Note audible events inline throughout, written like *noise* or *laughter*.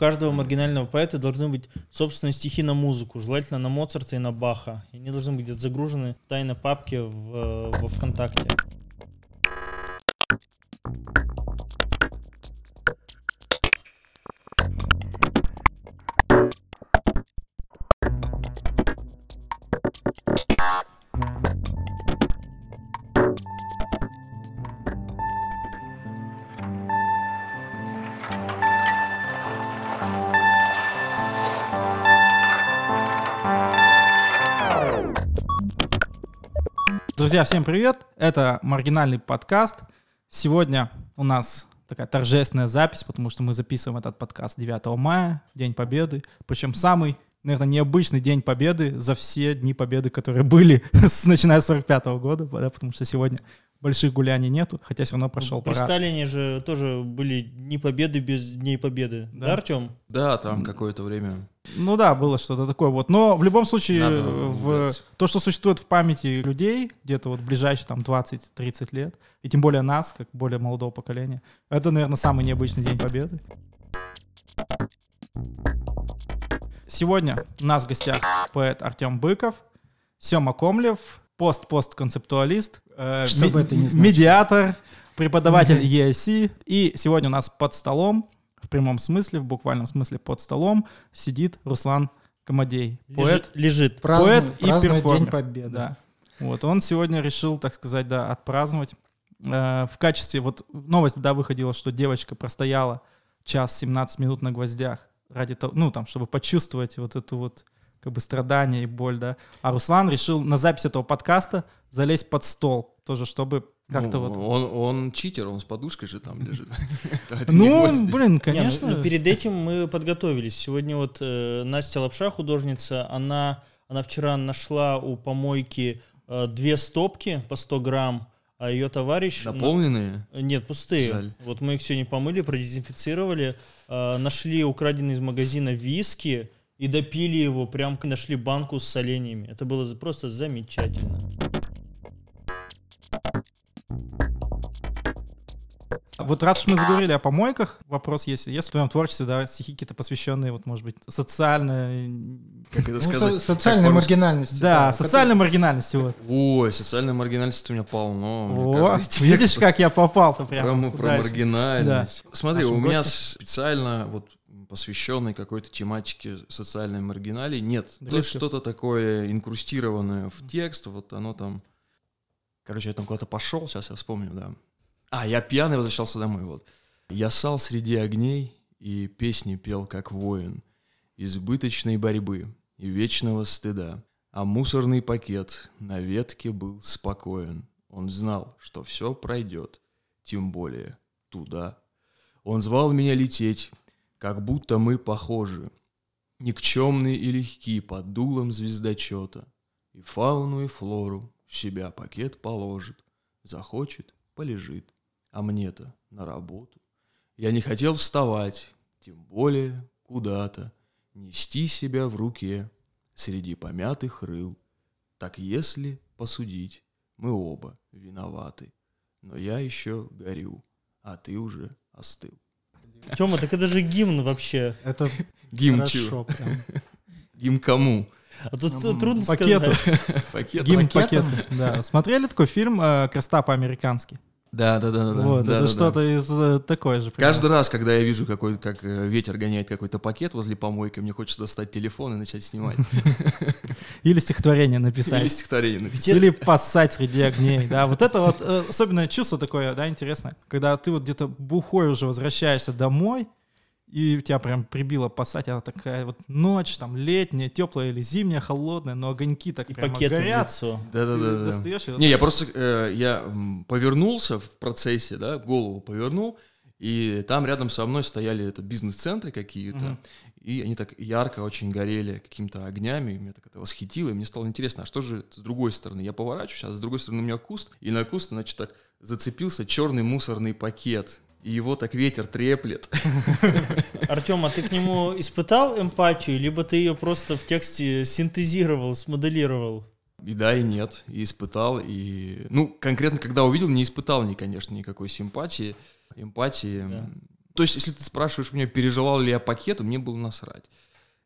каждого маргинального поэта должны быть собственные стихи на музыку, желательно на Моцарта и на Баха. И они должны быть загружены в тайной папке в, э, во ВКонтакте. Друзья, всем привет! Это маргинальный подкаст. Сегодня у нас такая торжественная запись, потому что мы записываем этот подкаст 9 мая, День Победы. Причем самый, наверное, необычный День Победы за все Дни Победы, которые были, *laughs* начиная с 45 года, да, потому что сегодня больших гуляний нету, хотя все равно прошел При парад. Сталине же тоже были Дни Победы без Дней Победы. Да, Да. Артем? Да, там какое-то время. Ну да, было что-то такое вот. Но в любом случае, Надо в, то, что существует в памяти людей, где-то вот в ближайшие там 20-30 лет, и тем более нас, как более молодого поколения, это, наверное, самый необычный День Победы. Сегодня у нас в гостях поэт Артем Быков, Сема Комлев, пост-пост-концептуалист, э, ми- это значило. медиатор, преподаватель *laughs* ESC. И сегодня у нас под столом, в прямом смысле, в буквальном смысле под столом, сидит Руслан Комадей, поэт, Лежит. лежит. Празднует, поэт и празднует День перформер. Победы. Да. Вот, он сегодня решил, так сказать, да, отпраздновать. Э, в качестве, вот новость, да, выходила, что девочка простояла час 17 минут на гвоздях ради того, ну, там, чтобы почувствовать вот эту вот как бы страдание и боль, да. А Руслан решил на запись этого подкаста залезть под стол, тоже, чтобы как-то Ну, вот... Он, он читер, он с подушкой же там лежит. *laughs* Ну, блин, Не, ну, конечно. ну, перед этим мы подготовились. Сегодня вот э, Настя Лапша, художница, она, она вчера нашла у помойки э, две стопки по 100 грамм, а ее товарищ... на- Наполненные? Нет, пустые. Жаль. Вот мы их сегодня помыли, продезинфицировали, э, нашли украденный из магазина виски и допили его, прям нашли банку с соленьями. Это было просто замечательно. Вот раз уж мы заговорили о помойках, вопрос есть. Есть в твоем творчестве, да, стихи какие-то посвященные, вот, может быть, социальной... Как это Ну, сказать? со- социальной Как маргинальности. Да, социальной маргинальности, вот. Ой, социальная маргинальность у меня полно. О, *laughs* видишь, как я попал-то про, прямо. про дальше. маргинальность. Смотри, Нашим у меня гостям. специально вот посвященной какой-то тематике социальной маргиналии нет. То Близко. что-то такое инкрустированное в текст, вот оно там... Короче, я там куда-то пошел, сейчас я вспомню, да. А, я пьяный возвращался домой, вот. Я сал среди огней и песни пел, как воин, избыточной борьбы и вечного стыда. А мусорный пакет на ветке был спокоен. Он знал, что все пройдет, тем более туда. Он звал меня лететь, как будто мы похожи, никчемные и легки под дулом звездочета. И фауну, и флору в себя пакет положит, захочет — полежит, а мне-то на работу. Я не хотел вставать, тем более куда-то, нести себя в руке среди помятых рыл. Так если посудить, мы оба виноваты. Но я еще горю, а ты уже остыл. Тема, так это же гимн вообще. Это Гимн хорошо. Гимн кому? А тут М, трудно пакету. сказать. *laughs* Пакет? Гимн пакета. Да. Смотрели такой фильм э, «Креста по-американски»? Да, да, да, да. Вот, да, это да, что-то да. из э, такой же. примерно. Каждый раз, когда я вижу, какой, как э, ветер гоняет какой-то пакет возле помойки, мне хочется достать телефон и начать снимать. *laughs* Или стихотворение Или написать. стихотворение написать. Или поссать среди огней, да, вот это вот э, особенное чувство такое, да, интересное, когда ты вот где-то бухой уже возвращаешься домой, и тебя прям прибило поссать, она такая вот ночь, там, летняя, теплая или зимняя, холодная, но огоньки так И прямо пакет в горят. лицо. Ты Да-да-да. достаешь и вот Не, я просто, э, я повернулся в процессе, да, голову повернул, и там рядом со мной стояли это бизнес-центры какие-то, Мгм. и они так ярко очень горели какими-то огнями, и меня так это восхитило, и мне стало интересно, а что же с другой стороны? Я поворачиваюсь, а с другой стороны у меня куст, и на куст, значит, так зацепился черный мусорный пакет, и его так ветер треплет. *laughs* Артем, а ты к нему испытал эмпатию, либо ты ее просто в тексте синтезировал, смоделировал? И да, и нет, и испытал, и... Ну, конкретно, когда увидел, не испытал ни, конечно, никакой симпатии, эмпатии. Да. То есть, если ты спрашиваешь меня, переживал ли я пакет, мне было насрать.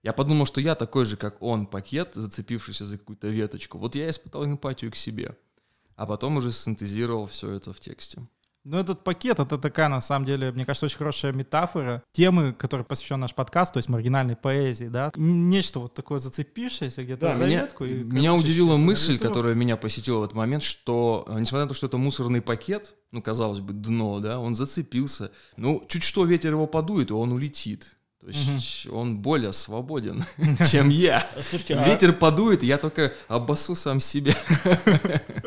Я подумал, что я такой же, как он, пакет, зацепившийся за какую-то веточку. Вот я испытал эмпатию к себе. А потом уже синтезировал все это в тексте. Ну, этот пакет, это такая, на самом деле, мне кажется, очень хорошая метафора темы, которой посвящен наш подкаст, то есть маргинальной поэзии, да? Нечто вот такое зацепившееся где-то да, за меня, ветку. И, меня удивила мысль, которая меня посетила в этот момент, что, э, несмотря на то, что это мусорный пакет, ну, казалось бы, дно, да, он зацепился. Ну, чуть что ветер его подует, и он улетит. То есть он более свободен, *laughs* чем я. Слушайте, а- Ветер подует, и я только обоссу сам себя.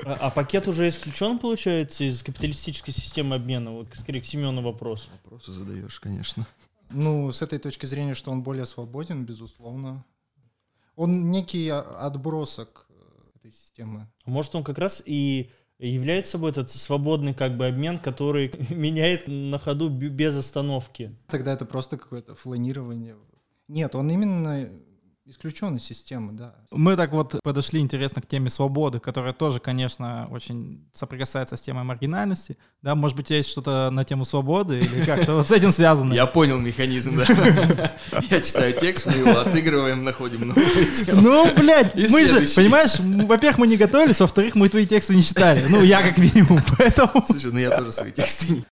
А, а пакет уже исключен, получается, из капиталистической системы обмена? Вот, скорее, к Семену вопрос. Вопросы задаешь, конечно. Ну, с этой точки зрения, что он более свободен, безусловно. Он некий а, отбросок э, этой системы. А Может, он как раз и является собой этот свободный как бы обмен, который *laughs* меняет на ходу без остановки. Тогда это просто какое-то фланирование. Нет, он именно исключен из системы, да. Мы так вот подошли, интересно, к теме свободы, которая тоже, конечно, очень соприкасается с темой маргинальности. Да, может быть, у тебя есть что-то на тему свободы или как-то вот с этим связано? Я понял механизм, да. *laughs* Я читаю текст, мы его отыгрываем, находим новую тему. Ну, блядь, мы же, понимаешь, во-первых, мы не готовились, во-вторых, мы твои тексты не читали. Ну, я как минимум, поэтому... Слушай, ну я тоже свои тексты не...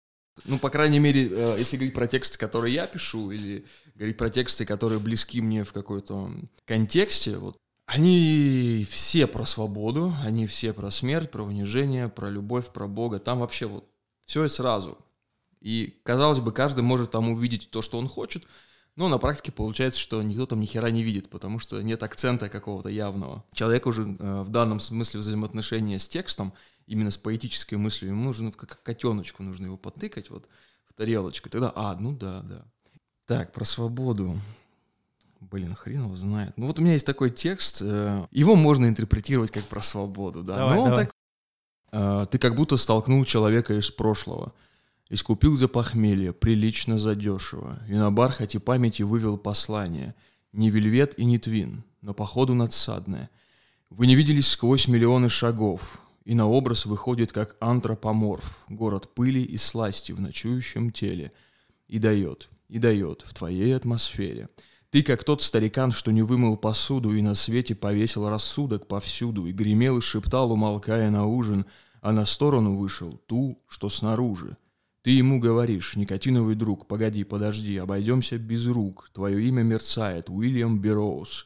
Ну, по крайней мере, э, если говорить про тексты, которые я пишу, или говорить про тексты, которые близки мне в какой-то контексте, вот, они все про свободу, они все про смерть, про унижение, про любовь, про Бога. Там вообще вот все и сразу. И, казалось бы, каждый может там увидеть то, что он хочет, но на практике получается, что никто там ни хера не видит, потому что нет акцента какого-то явного. Человек уже э, в данном смысле взаимоотношения с текстом, именно с поэтической мыслью, ему нужно как котеночку, нужно его потыкать вот в тарелочку. Тогда, а, ну да, да. Так, про свободу. Блин, хрен его знает. Ну вот у меня есть такой текст, э, его можно интерпретировать как про свободу, да. Давай, Но он давай. так- э, ты как будто столкнул человека из прошлого. Искупил за похмелье, прилично задешево, и на бархате памяти вывел послание. Не вельвет и не твин, но походу надсадное. Вы не виделись сквозь миллионы шагов, и на образ выходит как антропоморф, город пыли и сласти в ночующем теле. И дает, и дает в твоей атмосфере. Ты как тот старикан, что не вымыл посуду и на свете повесил рассудок повсюду, и гремел и шептал, умолкая на ужин, а на сторону вышел ту, что снаружи. Ты ему говоришь, никотиновый друг, погоди, подожди, обойдемся без рук, твое имя мерцает, Уильям Берроуз,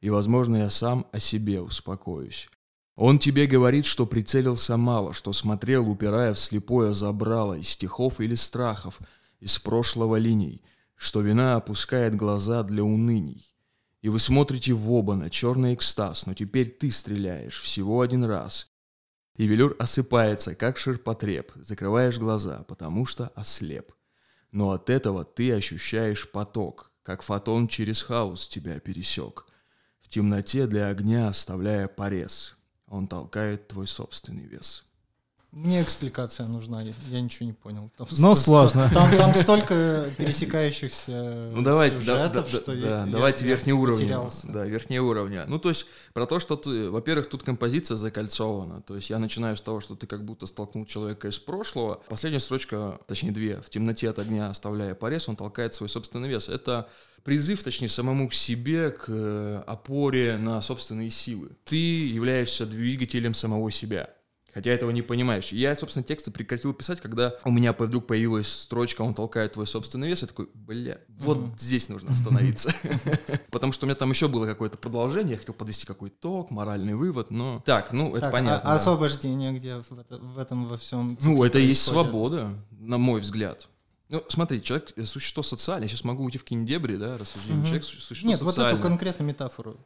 и, возможно, я сам о себе успокоюсь. Он тебе говорит, что прицелился мало, что смотрел, упирая в слепое забрало из стихов или страхов, из прошлого линий, что вина опускает глаза для уныний. И вы смотрите в оба на черный экстаз, но теперь ты стреляешь всего один раз. И велюр осыпается, как ширпотреб, закрываешь глаза, потому что ослеп. Но от этого ты ощущаешь поток, как фотон через хаос тебя пересек. В темноте для огня оставляя порез, он толкает твой собственный вес. Мне экспликация нужна, я, я ничего не понял. Там Но сто- сложно. Там, там столько пересекающихся Ну давай, да, сюжетов, да, что да, я, да, я- давайте я верхние уровни. потерялся. Да, верхние уровня. Ну, то есть, про то, что ты, во-первых, тут композиция закольцована. То есть я начинаю с того, что ты как будто столкнул человека из прошлого. Последняя строчка, точнее две, в темноте от огня оставляя порез, он толкает свой собственный вес. Это призыв, точнее, самому к себе, к э, опоре на собственные силы. Ты являешься двигателем самого себя. Хотя этого не понимаешь. И Я, собственно, тексты прекратил писать, когда у меня вдруг появилась строчка «Он толкает твой собственный вес». Я такой, бля, вот Мгм. здесь нужно остановиться. *laughs* Потому что у меня там еще было какое-то продолжение, я хотел подвести какой-то итог, моральный вывод, но... Так, ну, это а- понятно. а освобождение где в, это- в этом во всем? Ну, это и есть свобода, на мой взгляд. Ну, смотри, человек — существо социальное. Я сейчас могу уйти в какие-нибудь дебри, да, рассуждение. Мгм. Человек — су- существо Нет, вот социальное. эту конкретную метафору.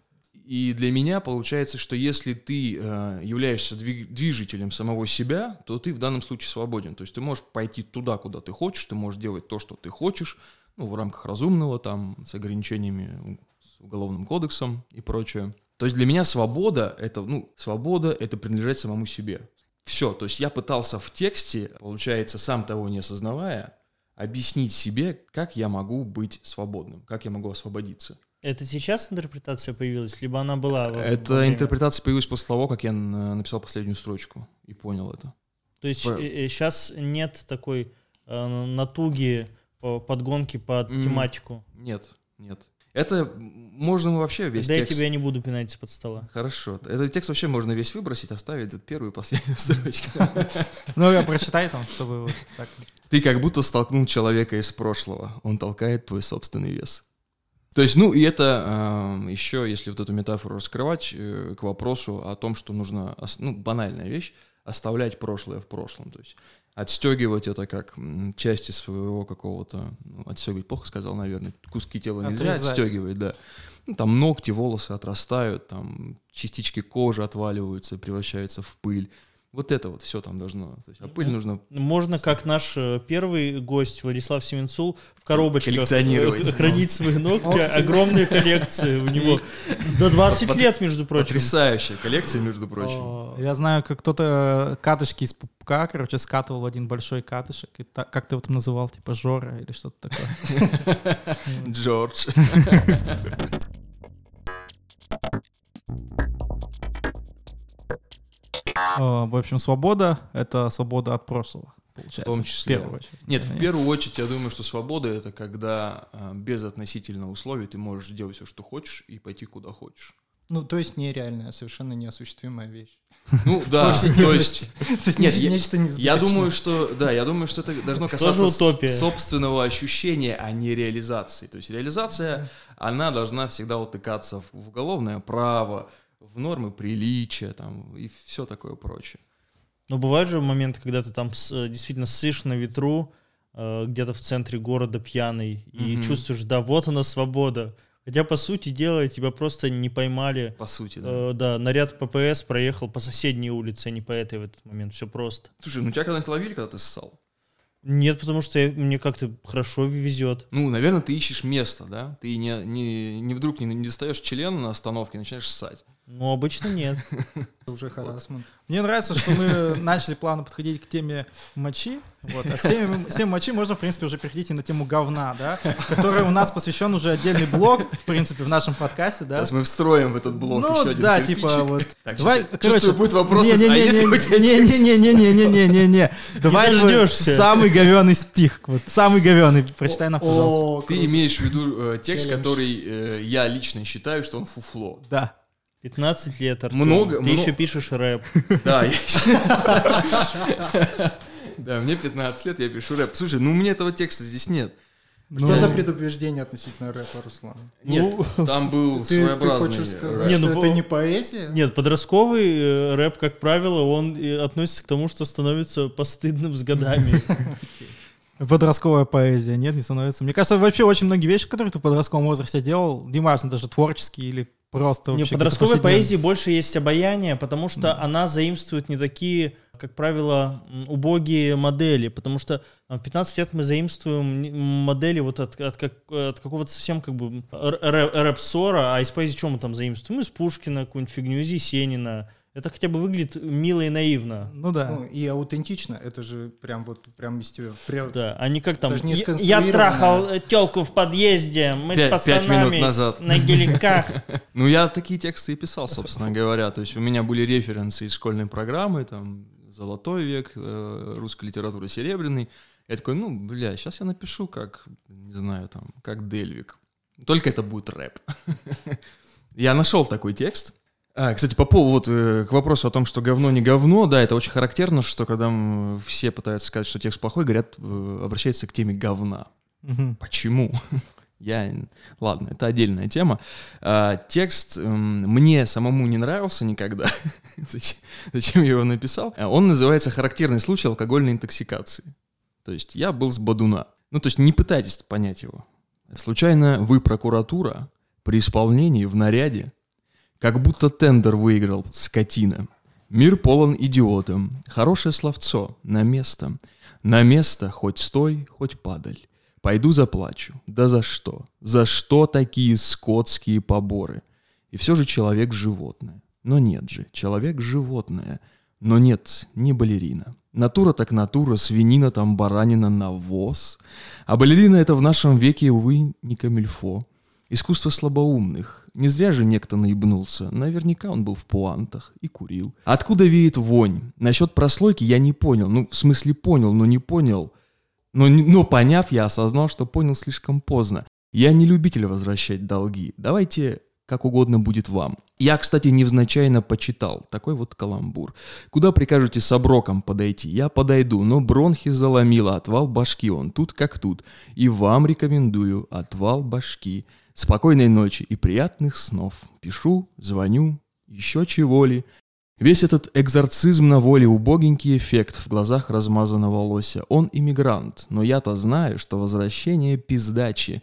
И для меня получается, что если ты э, являешься движителем самого себя, то ты в данном случае свободен. То есть ты можешь пойти туда, куда ты хочешь, ты можешь делать то, что ты хочешь, ну, в рамках разумного, там, с ограничениями, с уголовным кодексом и прочее. То есть для меня свобода — это, ну, свобода — это принадлежать самому себе. Все, то есть я пытался в тексте, получается, сам того не осознавая, объяснить себе, как я могу быть свободным, как я могу освободиться. Это сейчас интерпретация появилась, либо она была? Эта время? интерпретация появилась после того, как я написал последнюю строчку и понял это. То есть Про- сейчас нет такой э, натуги по- подгонки под М. тематику. Нет, нет. Это можно вообще весь Тогда я текст... тебя не буду пинать из-под стола. Хорошо. Этот текст вообще можно весь выбросить, оставить вот первую и последнюю *laughs* строчку. *laughs* Ну, я прочитай там, чтобы вот так. Ты как будто столкнул человека из прошлого. Он толкает твой собственный вес. То есть, ну, и это еще, если вот эту метафору раскрывать, э, к вопросу о том, что нужно, ну, банальная вещь, оставлять прошлое в прошлом. То есть отстегивать это как части своего какого-то... Ну, отстегивать плохо сказал, наверное. Куски тела нельзя Отрезать. отстегивать, да. Ну, там ногти, волосы отрастают, там частички кожи отваливаются, превращаются в пыль. Вот это вот все там должно. То есть, а пыль нужно Можно, как наш э, первый гость Владислав Семенцул, в коробочках Коллекционировать. э, хранить свои *laughs* ногти. Огромные коллекции у него. *laughs* За 20 лет, между прочим. Потрясающая коллекция, между прочим. О, Я знаю, как кто-то катышки из пупка, короче, скатывал в один большой катышек. И так, как ты его там называл, типа Жора или что-то такое. *laughs* Джордж. В общем, свобода — это свобода от прошлого, получается. том числе. В первую очередь. Нет, в первую очередь, я думаю, что свобода это когда а, без относительного условия ты можешь делать все, что хочешь, и пойти куда хочешь. Ну, то есть нереальная, совершенно неосуществимая вещь. *laughs* Ну да, *laughs* то есть То есть Нет, нечто я думаю, что да, я думаю, что это должно касаться собственного ощущения, а не реализации. То есть реализация, она должна всегда утыкаться в, в уголовное право, в нормы приличия, там и все такое прочее. Но бывают же моменты, когда ты там с- э, действительно сышь на ветру, э, где-то в центре города пьяный, и Мгм. чувствуешь, да, вот она свобода. Хотя, по сути дела, тебя просто не поймали. По сути, да. Э, да, наряд ППС проехал по соседней улице, а не по этой в этот момент. Все просто. Слушай, ну тебя когда-нибудь ловили, когда ты ссал? Нет, потому что я- мне как-то хорошо везет. Ну, наверное, ты ищешь место, да? Ты не, не, не вдруг не, не достаешь член на остановке, начинаешь ссать. Но обычно нет. Это *laughs* уже харасмент. Мне нравится, что мы *laughs* начали плавно подходить к теме мочи. Вот. А с темой, с темой мочи можно, в принципе, уже переходить и на тему говна, да, который у нас посвящен уже отдельный блог, в принципе, в нашем подкасте, да. Сейчас мы встроим в этот блок ну, еще один да, кирпичик. типа вот. Так, Давай, чувствую, будет вопрос, не, не, а не, если не, у тебя не, не, не, не, не, не, не, не, не, Давай дождешься. самый говеный стих, вот самый говеный, прочитай нам, пожалуйста. Ты имеешь в виду э, текст, который э, я лично считаю, что он фуфло. Да. 15 лет, Артем. Много- Ты много- еще пишешь рэп. *laughs* Да, я... *laughs* Да, мне 15 лет, я пишу рэп. Слушай, ну у меня этого текста здесь нет. Что Ну, за предупреждение относительно рэпа, Руслан? Нет, *laughs* там был Ты, ты своеобразный хочешь сказать. Не, что ну, это по- не поэзия? Нет, подростковый э, рэп, как правило, он относится к тому, что становится постыдным с годами. Подростковая поэзия, нет, не становится. Мне кажется, вообще очень многие вещи, которые ты в подростковом возрасте делал, неважно, даже творческие или просто Не, вообще в подростковой поэзии больше есть обаяние, потому что она заимствует не такие, как правило, убогие модели, потому что а, в 15 лет мы заимствуем не- модели вот от, от, как- от какого-то совсем как бы рэп-сора, а из поэзии что мы там заимствуем? Из Пушкина какую-нибудь фигню, из Есенина. Это хотя бы выглядит мило и наивно. Ну да. Ну, и аутентично, это же прям вот, прям из тебя. прям- Да, а не как там. Не «Я- Я трахал телку в подъезде, мы Пять- с пять минут пацанами назад. на геликах. *laughs* Ну, я такие тексты и писал, собственно говоря. То есть у меня были референсы из школьной программы, там, «Золотой век», э, русской литературы «Серебряный». Я такой, ну, бля, сейчас я напишу как, не знаю, там, как Дельвик. Только это будет рэп. *laughs* Я нашел такой текст. А, кстати, по поводу, вот, э, к вопросу о том, что говно не говно, да, это очень характерно, что когда все пытаются сказать, что текст плохой, говорят, э, обращаются к теме говна. Мгм. Почему? *laughs* Я... Ладно, это отдельная тема. А, текст м, мне самому не нравился никогда. *laughs* зачем, зачем я его написал? А, Он называется «Характерный случай алкогольной интоксикации». То есть я был с Бадуна. Ну, то есть не пытайтесь понять его. Случайно вы прокуратура при исполнении в наряде, как будто тендер выиграл скотина. Мир полон идиотом. Хорошее словцо. На место. На место хоть стой, хоть падаль. Пойду заплачу. Да за что? За что такие скотские поборы? И все же человек животное. Но нет же, человек животное. Но нет, не балерина. Натура так натура, свинина там баранина, навоз. А балерина это в нашем веке, увы, не камильфо. Искусство слабоумных. Не зря же некто наебнулся. Наверняка он был в пуантах и курил. Откуда веет вонь? Насчет прослойки я не понял. Ну, в смысле понял, но не понял. Но, но поняв, я осознал, что понял слишком поздно. Я не любитель возвращать долги. Давайте как угодно будет вам. Я, кстати, невзначайно почитал. Такой вот каламбур. Куда прикажете с оброком подойти? Я подойду, но бронхи заломило, отвал башки он тут как тут. И вам рекомендую отвал башки. Спокойной ночи и приятных снов. Пишу, звоню, еще чего ли. Весь этот экзорцизм на воле, убогенький эффект в глазах размазанного лося. Он иммигрант, но я-то знаю, что возвращение пиздачи.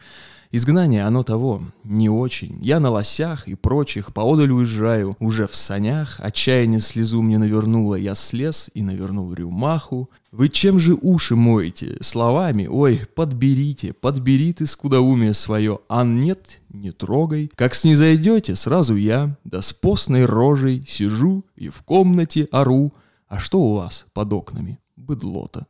Изгнание оно того, не очень. Я на лосях и прочих поодаль уезжаю, уже в санях, отчаяние слезу мне навернуло, я слез и навернул рюмаху. Вы чем же уши моете? Словами? Ой, подберите, подбери ты скудоумие свое, а нет, не трогай. Как снизойдете, сразу я, да с постной рожей, сижу и в комнате ору. А что у вас под окнами? Быдлота.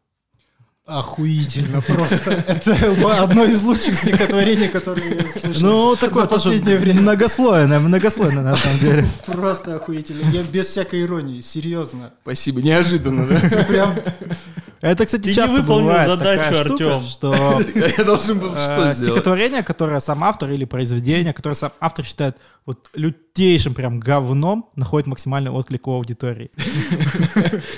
Охуительно просто. *laughs* Это одно из лучших стихотворений, которые я слышал Ну, за такое тоже последнее время. многослойное, многослойное на самом деле. *laughs* Просто охуительно. Я без всякой иронии, серьезно. Спасибо, неожиданно, да? Это прям Это, кстати, Ты не часто выполнил бывает задачу, такая штука, Артём. что *laughs* Я должен был э, что сделать? стихотворение, которое сам автор или произведение, которое сам автор считает вот лютейшим прям говном, находит максимальный отклик у аудитории. *laughs*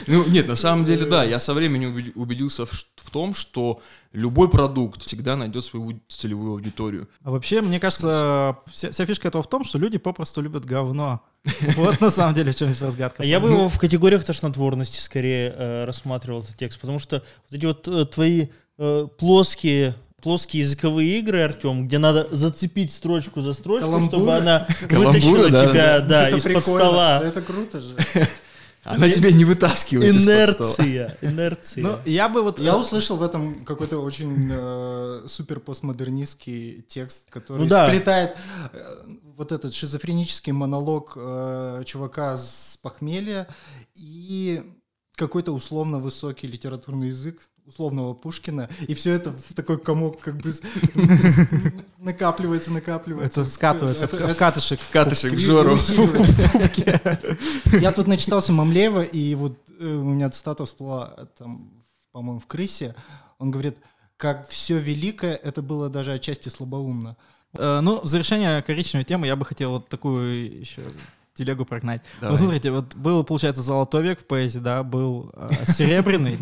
Ну, нет, на самом деле, да, я со временем убед- убедился в том, что любой продукт всегда найдет свою целевую аудиторию. А вообще, мне кажется, вся, вся фишка этого в том, что люди попросту любят говно. *laughs* Вот на самом деле в чем здесь разгадка. Я бы его в категориях тошнотворности скорее э, рассматривал этот текст, потому что вот эти вот э, твои э, плоские плоские языковые игры, Артем, где надо зацепить строчку за строчку, чтобы она *laughs* вытащила да, тебя, да, из-под стола. Да, Это круто же. *laughs* Она тебя не вытаскивает из-под стола. Инерция, инерция. Ну, я бы вот... Я услышал в этом какой-то очень э, супер постмодернистский текст, который Ну да. сплетает вот этот шизофренический монолог э, чувака с похмелья и какой-то условно высокий литературный язык условного Пушкина, и все это в такой комок как бы *laughs* накапливается, накапливается. Это скатывается в- Это- в это- катышек. Катышек в и жору. усиливается. *laughs* Я тут начитался Мамлеева, и вот э, у меня цитата всплыла, э, там, по-моему, в «Крысе». Он говорит, как все великое, это было даже отчасти слабоумно. Э, Ну, в завершение коричневой темы я бы хотел вот такую еще телегу прогнать. Давай. Вот смотрите, вот был, получается, золотой век в поэзии, да, был э, *laughs* серебряный.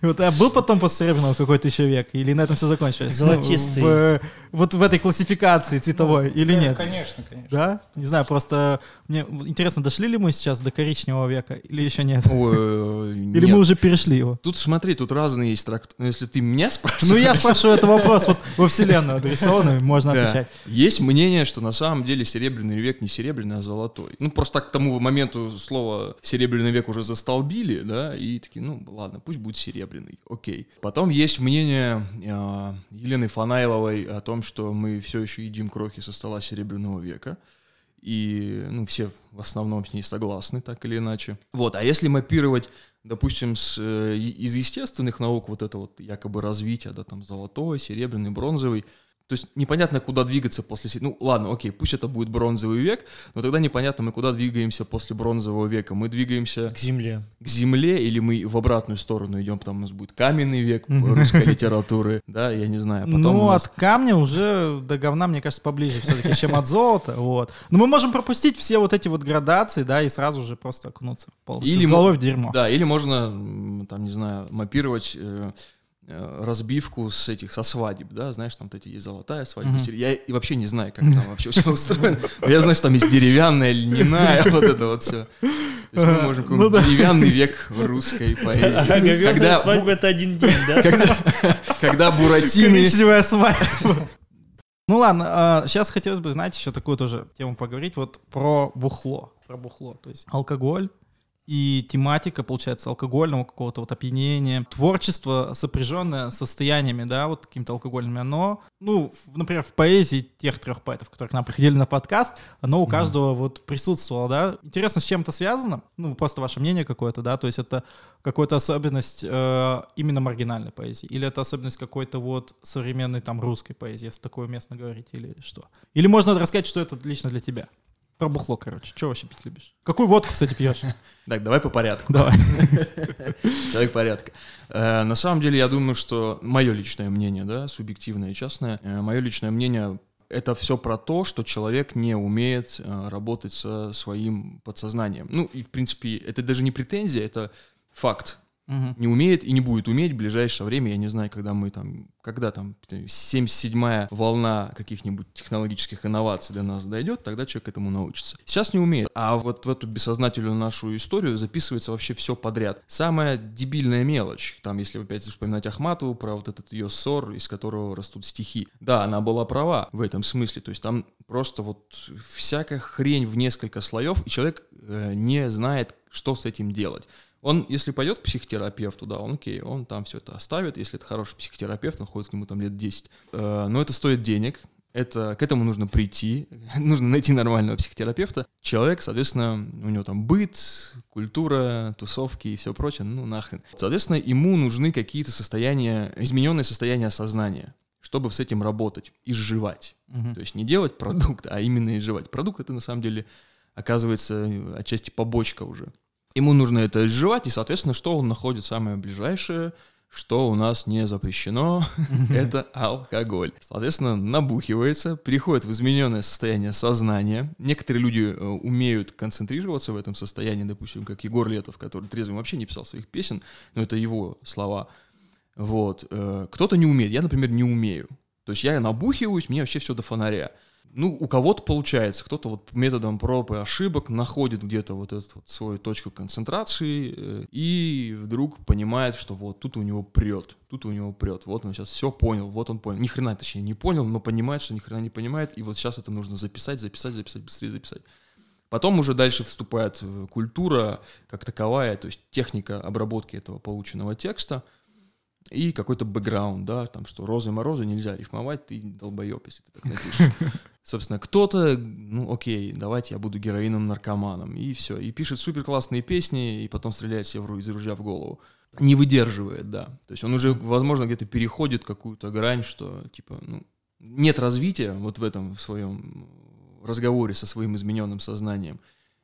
Вот, а был потом после серебряного какой-то еще век? Или на этом все закончилось? Ну, Золотистый. Вот в этой классификации цветовой или Да, нет? Конечно, конечно. Да? Не знаю, просто мне интересно, дошли ли мы сейчас до коричневого века или еще нет? Э, *laughs* Или мы уже перешли его? Тут смотри, тут разные есть тракт. Ну, если ты меня спрашиваешь... Ну, я спрашиваю, это вопрос вот во вселенную адресованный, можно отвечать. Есть мнение, что на самом деле серебряный век не серебряный, а золотой. Ну, просто так к тому моменту слово серебряный век уже застолбили, да, и такие, ну, ладно, пусть будет серебряный, окей. Потом есть мнение э, Елены Фанайловой о том, что мы все еще едим крохи со стола серебряного века. И, ну, все в основном с ней согласны, так или иначе. Вот, а если мапировать, допустим, с, э, из естественных наук вот это вот якобы развитие, да, там, золотой, серебряный, бронзовый, то есть непонятно, куда двигаться после... Ну, ладно, окей, пусть это будет бронзовый век, но тогда непонятно, мы куда двигаемся после бронзового века. Мы двигаемся К земле. к земле или мы в обратную сторону идем, там у нас будет каменный век русской литературы, *laughs* да, я не знаю. Потом ну, нас- от камня уже до говна, мне кажется, поближе все-таки, чем от золота. Вот. Но мы можем пропустить все вот эти вот градации, да, и сразу же просто окунуться полностью Или головой в дерьмо. Да, или можно, там, не знаю, мапировать э, разбивку с этих, со свадеб, да, знаешь, там эти есть золотая свадьба, сер- я и вообще не знаю, как там вообще все устроено. Я знаю, что там есть деревянная, льняная, *laughs* вот это вот все. То есть мы можем Ну какой-нибудь деревянный век русской А *laughs* поэзии. говёная Когда, свадьба это один день, да? *laughs* когда Буратино... Коричневая свадьба. Ну ладно, сейчас хотелось бы, знаете, еще такую тоже тему поговорить, вот про бухло, про бухло, то есть алкоголь и тематика, получается, алкогольного какого-то вот опьянения, творчество, сопряженное с состояниями, да, вот какими-то алкогольными, оно, ну, в- например, в поэзии тех трех поэтов, которые к нам приходили на подкаст, оно у каждого вот присутствовало, да. Интересно, с чем это связано? Ну, просто ваше мнение какое-то, да, то есть это какая-то особенность э, именно маргинальной поэзии, или это особенность какой-то вот современной там русской поэзии, если такое уместно говорить, или что? Или можно рассказать, что это лично для тебя? Про бухло, короче. Что вообще пить любишь? Какую водку, кстати, пьешь? *laughs* Так, давай по порядку. Давай. *laughs* Человек порядка. Э, На самом деле, я думаю, что мое личное мнение, да, субъективное и частное, мое личное мнение это все про то, что человек не умеет э, работать со своим подсознанием. Ну, и, в принципе, это даже не претензия, это факт. Мгм. Не умеет и не будет уметь в ближайшее время. Я не знаю, когда мы там, когда там 77-я волна каких-нибудь технологических инноваций до нас дойдет, тогда человек этому научится. Сейчас не умеет. А вот в эту бессознательную нашу историю записывается вообще все подряд. Самая дебильная мелочь. Там, если опять вспоминать Ахматову про вот этот ее ссор, из которого растут стихи. Да, она была права в этом смысле. То есть там просто вот всякая хрень в несколько слоев, и человек э, не знает, что с этим делать. Он, если пойдет к психотерапевту, да, он окей, он там все это оставит, если это хороший психотерапевт, он ходит к нему там лет 10. Э, но это стоит денег, это, к этому нужно прийти, *laughs* нужно найти нормального психотерапевта. Человек, соответственно, у него там быт, культура, тусовки и все прочее, ну нахрен. Соответственно, ему нужны какие-то состояния, измененные состояния сознания, чтобы с этим работать, изживать. Мгм. То есть не делать продукт, а именно изживать. Продукт это на самом деле оказывается отчасти побочка уже. Ему нужно это изживать, и, соответственно, что он находит самое ближайшее, что у нас не запрещено, *laughs* это алкоголь. Соответственно, набухивается, переходит в измененное состояние сознания. Некоторые люди э, умеют концентрироваться в этом состоянии, допустим, как Егор Летов, который трезвым вообще не писал своих песен, но это его слова. Вот. э, Кто-то не умеет. Я, например, не умею. То есть я набухиваюсь, мне вообще все до фонаря. Ну, у кого-то получается, кто-то вот методом проб и ошибок находит где-то вот эту вот свою точку концентрации э, и вдруг понимает, что вот тут у него прет, тут у него прет, вот он сейчас все понял, вот он понял. Ни хрена, точнее, не понял, но понимает, что ни хрена не понимает, и вот сейчас это нужно записать, записать, записать, быстрее записать. Потом уже дальше вступает э, культура как таковая, то есть техника обработки этого полученного текста и какой-то бэкграунд, да, там что розы и морозы нельзя рифмовать, ты долбоеб, если ты так напишешь. *laughs* Собственно, кто-то, ну окей, давайте я буду героином наркоманом, и все, и пишет супер классные песни, и потом стреляет себе в ру- из ружья в голову. Не выдерживает, да. То есть он уже, возможно, где-то переходит какую-то грань, что, типа, ну, нет развития вот в этом, в своем разговоре со своим измененным сознанием.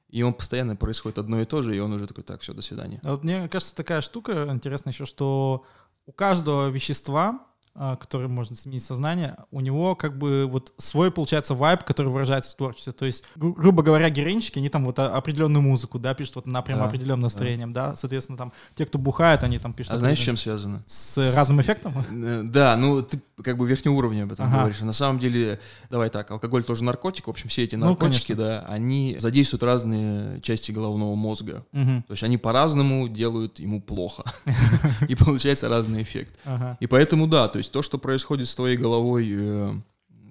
И он постоянно происходит одно и то же, и он уже такой, так, все, до свидания. А Вот мне кажется, такая штука интересная еще, что у каждого вещества, а, которое можно сменить сознание, у него как бы вот свой, получается, вайб, который выражается в творчестве. То есть, гру- грубо говоря, героинщики, они там вот а- определенную музыку, да, пишут вот на прям Да, определенным настроением, да. Соответственно, там те, кто бухает, они там пишут... А знаешь, с чем связано? С разным эффектом? Э, Да, ну ты как бы верхнего уровня об этом Ага. говоришь. А на самом деле, давай так, алкоголь тоже наркотик. В общем, все эти Ну, наркотики, да, они задействуют разные части головного мозга. Мгм. То есть они по-разному делают ему плохо. *laughs* И получается разный эффект. И поэтому да, то есть то, что происходит с твоей головой, э,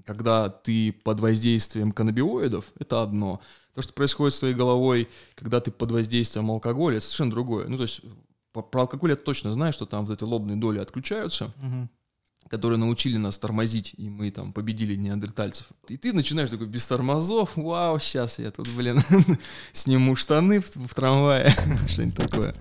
когда ты под воздействием каннабиоидов, это одно. То, что происходит с твоей головой, когда ты под воздействием алкоголя, это совершенно другое. Ну, то есть про алкоголь я точно знаю, что там вот эти лобные доли отключаются, Мгм. которые научили нас тормозить, и мы там победили неандертальцев. И ты начинаешь такой без тормозов, вау, сейчас я тут, блин, *laughs* сниму штаны в, в трамвае, *laughs* что-нибудь такое.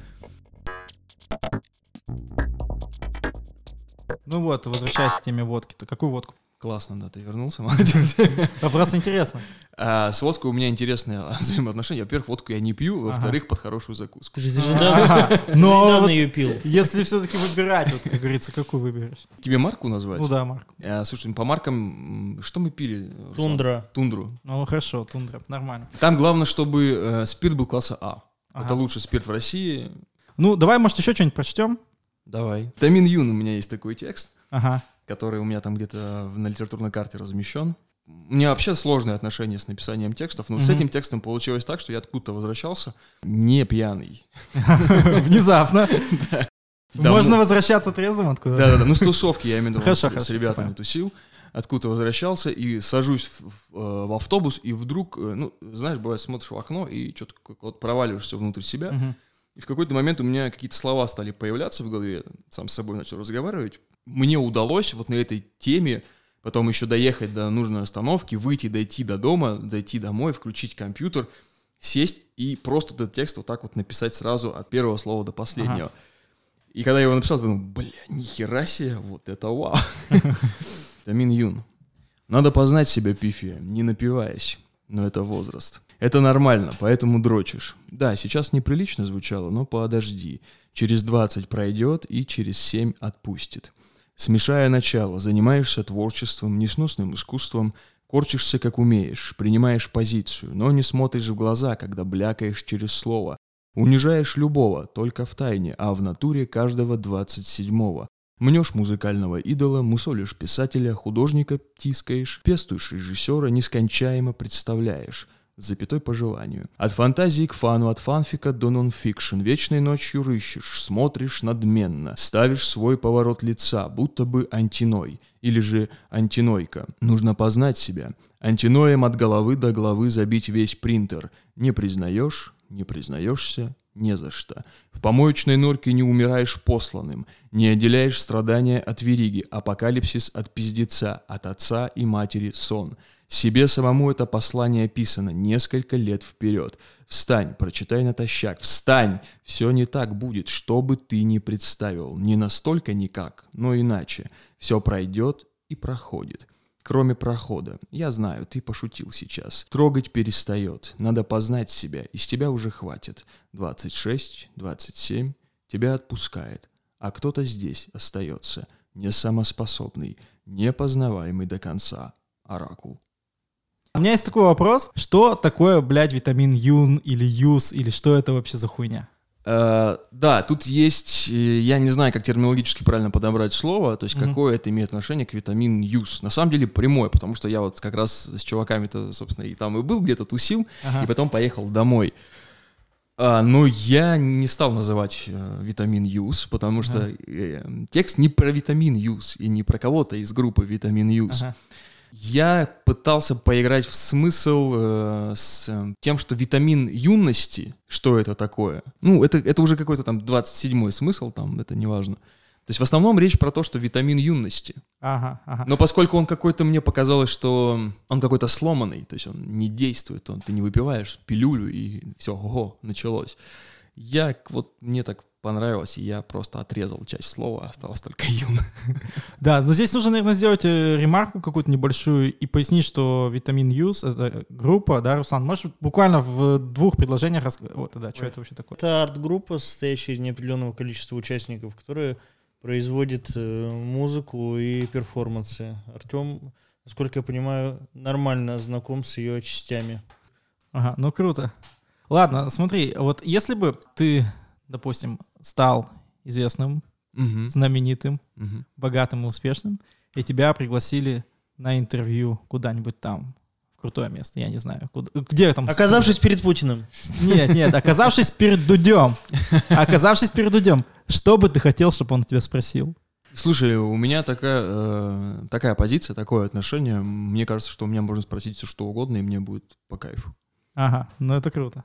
Ну вот, возвращаясь к теме водки, то какую водку? Классно, да, ты вернулся, *laughs* молодец. А Просто интересно. А, с водкой у меня интересные *laughs* взаимоотношения. Во-первых, водку я не пью, во-вторых, под хорошую закуску. Ты же недавно, *laughs* ее пил. если все-таки выбирать, вот, как говорится, какую выберешь? Тебе марку назвать? Ну да, Марк. А, слушай, по маркам, что мы пили? Руслан? Тундра. Тундру. Ну хорошо, тундра, нормально. Там главное, чтобы э, спирт был класса А. Ага. Это лучший спирт в России. Ну, давай, может, еще что-нибудь прочтем? Давай. Тамин Юн у меня есть такой текст. Ага. который у меня там где-то в- на литературной карте размещен. У меня вообще сложные отношения с написанием текстов, но с Мгм. этим текстом получилось так, что я откуда-то возвращался не пьяный. *laughs* Внезапно. *laughs* Можно возвращаться трезвым откуда? Да-да-да, ну с тусовки я имею в виду, Хорошо, с- с ребятами тусил, откуда возвращался и сажусь в, в, э, в автобус, и вдруг, э, ну, знаешь, бывает, смотришь в окно и что-то вот проваливаешься внутрь себя, Мгм. И в какой-то момент у меня какие-то слова стали появляться в голове, сам с собой начал разговаривать. Мне удалось вот на этой теме потом еще доехать до нужной остановки, выйти, дойти до дома, дойти домой, включить компьютер, сесть и просто этот текст вот так вот написать сразу от первого слова до последнего. И когда я его написал, я думал, бля, нихера себе, вот это вау. *laughs* Тамин Юн. Надо познать себя, Пифия, не напиваясь. Но это возраст. Это нормально, поэтому дрочишь. Да, сейчас неприлично звучало, но подожди. Через 20 пройдет и через 7 отпустит. Смешая начало, занимаешься творчеством, несносным искусством, корчишься как умеешь, принимаешь позицию, но не смотришь в глаза, когда блякаешь через слово. Унижаешь любого, только в тайне, а в натуре каждого 27-го. Мнешь музыкального идола, мусолишь писателя, художника тискаешь, пестуешь режиссера, нескончаемо представляешь запятой по желанию. От фантазии к фану, от фанфика до нонфикшн. Вечной ночью рыщешь, смотришь надменно, ставишь свой поворот лица, будто бы антиной. Или же антинойка. Нужно познать себя. Антиноем от головы до головы забить весь принтер. Не признаешь, не признаешься, не за что. В помоечной норке не умираешь посланным, не отделяешь страдания от вериги, апокалипсис от пиздеца, от отца и матери сон – себе самому это послание писано несколько лет вперед. Встань, прочитай натощак, встань! Все не так будет, что бы ты ни представил. Не настолько никак, но иначе. Все пройдет и проходит. Кроме прохода. Я знаю, ты пошутил сейчас. Трогать перестает. Надо познать себя. Из тебя уже хватит. 26, 27. Тебя отпускает. А кто-то здесь остается. Не самоспособный, непознаваемый до конца. Оракул. У меня есть такой вопрос. Что такое, блядь, витамин Юн или Юз, или что это вообще за хуйня? Э, да, тут есть, э, я не знаю, как терминологически правильно подобрать слово, то есть Мгм. какое это имеет отношение к витамин юз. На самом деле прямое, потому что я вот как раз с чуваками-то, собственно, и там и был, где-то тусил, Ага. и потом поехал домой. А, но я не стал называть э, витамин юз, потому что э, текст не про витамин юз и не про кого-то из группы витамин юз. Ага. Я пытался поиграть в смысл э, с э, тем, что витамин юности, что это такое. Ну, это, это уже какой-то там 27-й смысл, там, это не важно. То есть в основном речь про то, что витамин юности. Ага, ага. Но поскольку он какой-то, мне показалось, что он какой-то сломанный, то есть он не действует, он, ты не выпиваешь пилюлю и все, ого, началось. Я, вот мне так понравилось, и я просто отрезал часть слова, осталось только *laughs* юн. Да, но здесь нужно, наверное, сделать э, ремарку какую-то небольшую и пояснить, что витамин Юз — это группа, да, Руслан? Можешь буквально в двух предложениях рассказать? Вот, да, что это вообще такое? Это арт-группа, состоящая из неопределенного количества участников, которые производит э, музыку и перформансы. Артем, насколько я понимаю, нормально знаком с ее частями. Ага, ну круто. Ладно, смотри, вот если бы ты, допустим, стал известным, Мгм, знаменитым, мгм. богатым и успешным, и тебя пригласили на интервью куда-нибудь там, в крутое место, я не знаю, куда, где там... Оказавшись перед Путиным. Нет, нет, *laughs* оказавшись перед Дудем, оказавшись перед Дудем, что бы ты хотел, чтобы он тебя спросил? Слушай, у меня такая, э, такая позиция, такое отношение. Мне кажется, что у меня можно спросить все, что угодно, и мне будет по кайфу. Ага, ну это круто.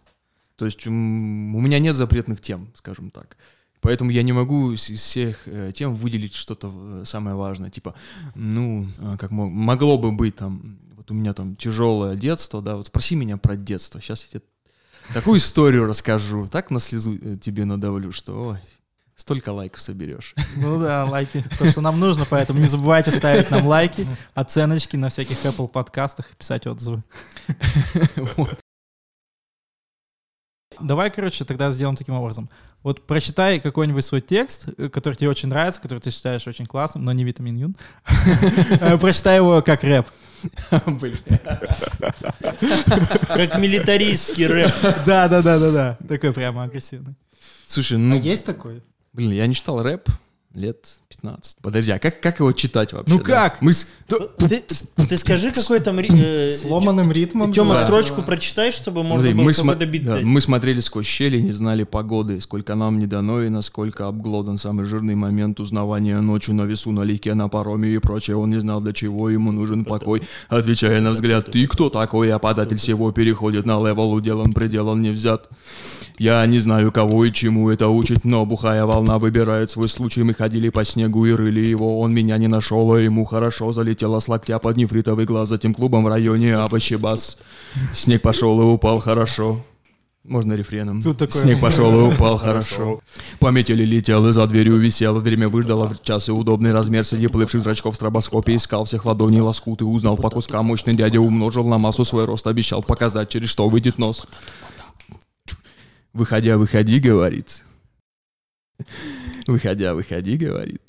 То есть у меня нет запретных тем, скажем так. Поэтому я не могу из всех э, тем выделить что-то э, самое важное. Типа, ну, э, как мо- могло бы быть там, вот у меня там тяжелое детство, да, вот спроси меня про детство. Сейчас я тебе такую историю расскажу, так на слезу э, тебе надавлю, что ой, столько лайков соберешь. Ну да, лайки. То, что нам нужно, поэтому не забывайте ставить нам лайки, оценочки на всяких Apple подкастах и писать отзывы. *laughs* Вот. Давай, короче, тогда сделаем таким образом. Вот прочитай какой-нибудь свой текст, э, который тебе очень нравится, который ты считаешь очень классным, но не витамин юн. *laughs* Э, Прочитай его как рэп. *laughs* Блин. Как милитаристский рэп. *laughs* Да, да, да, да, да. Такой прямо агрессивный. Слушай, А ну, есть такой? блин, я не читал рэп лет 15. Подожди, а как, как его читать вообще? Ну да? как? Мы с- Ты, ты скажи, какой там... э, Сломанным ритмом? Тёма, Да. строчку прочитай, чтобы можно Смотри, было мы, какой-то бит да, мы смотрели сквозь щели, не знали погоды, сколько нам не дано и насколько обглодан самый жирный момент узнавания ночью на весу, на легке, на пароме и прочее. Он не знал, для чего ему нужен покой. Отвечая на взгляд, ты кто такой, а податель всего переходит на level, уделан, пределан не взят. Я не знаю, кого и чему это учит, но бухая волна выбирает свой случай. Мы ходили по снегу и рыли его, он меня не нашел, а ему хорошо залетело с локтя под нефритовый глаз за тем клубом в районе Абачебас. Снег пошел и упал хорошо. Можно рефреном. Тут такое- Снег пошел и упал хорошо. Пометили летел и за дверью висел. Время выждало в час и удобный размер среди плывших зрачков в стробоскопе. Искал всех ладоней лоскуты, узнал по кускам. Мощный дядя умножил на массу свой рост. Обещал показать, через что выйдет нос. Выходя, выходи, говорит. Выходя, выходи, говорит.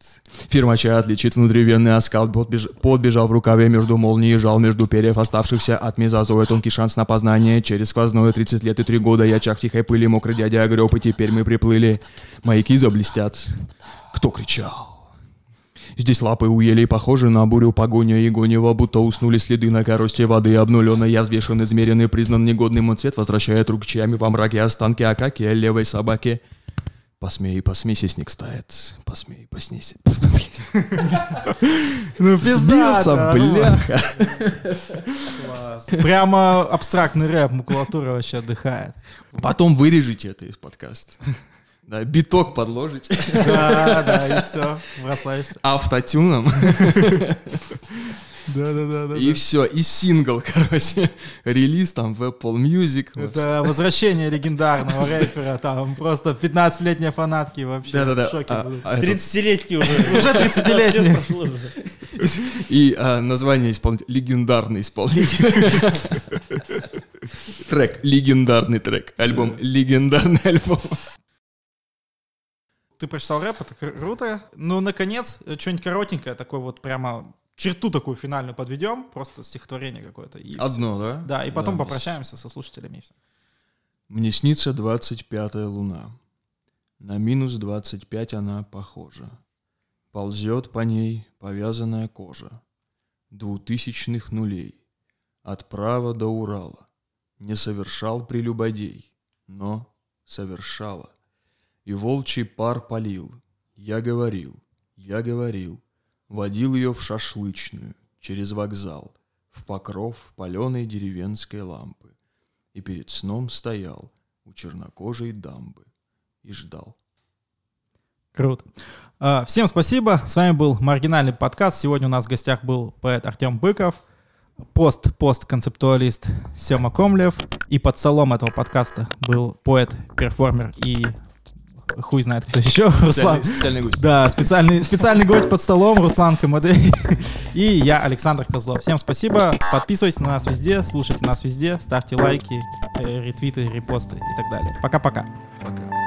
Фирмача отличит внутривенный оскал, подбеж... подбежал в рукаве между молнией, жал между перьев оставшихся от мезозоя тонкий шанс на познание. Через сквозное 30 лет и 3 года я чах в тихой пыли, мокрый дядя огреб, и теперь мы приплыли. Маяки заблестят. Кто кричал? Здесь лапы у елей похожи на бурю погоня и гонева, будто уснули следы на коросте воды обнуленной. Я взвешен, измеренный, признан негодным, он цвет возвращает рукчами во мраке останки Акаки, левой собаки. Посмей, посмейся, снег стает. Посмей, поснись. Ну, *laughs* Сбился, да, бляха. Прямо абстрактный рэп, макулатура вообще отдыхает. Потом вырежете это из подкаста. Да, биток подложите. Да, да, и все, бросаешься. Автотюном. Да, да, да, да. И все, и сингл, *laughs* короче. Релиз там в Apple Music. Это возвращение легендарного рэпера, там просто 15-летние фанатки вообще Да-да-да. в шоке А- будут. а этот- 30-летний уже. *laughs* Уже 30-летний. Лет прошло уже. И а, название исполнителя. Легендарный исполнитель. *laughs* Трек. Легендарный трек. Альбом. Легендарный альбом. Ты прочитал рэп, это кру- круто. Ну, наконец, э, что-нибудь коротенькое, такое вот прямо черту такую финальную подведем, просто стихотворение какое-то. и. Одно, да? Да, и потом Да, попрощаемся со слушателями. Мне снится 25-я луна. На минус 25 она похожа. Ползет по ней повязанная кожа. Двутысячных нулей. От права до Урала. Не совершал прелюбодей, но совершала. И волчий пар полил. Я говорил, я говорил. Водил ее в шашлычную, через вокзал, в покров паленой деревенской лампы и перед сном стоял у чернокожей дамбы и ждал. Круто. А, Всем спасибо. С вами был маргинальный подкаст. Сегодня у нас в гостях был поэт Артем Быков, пост-пост-концептуалист Сема Комлев. И под солом этого подкаста был поэт, перформер и хуй знает кто еще, Руслан. Специальный, специальный гость. Да, специальный, специальный гость под столом, Руслан КМД. *laughs* И я, Александр Козлов. Всем спасибо. Подписывайтесь на нас везде, слушайте нас везде, ставьте лайки, э, ретвиты, репосты и так далее. Пока-пока. Пока.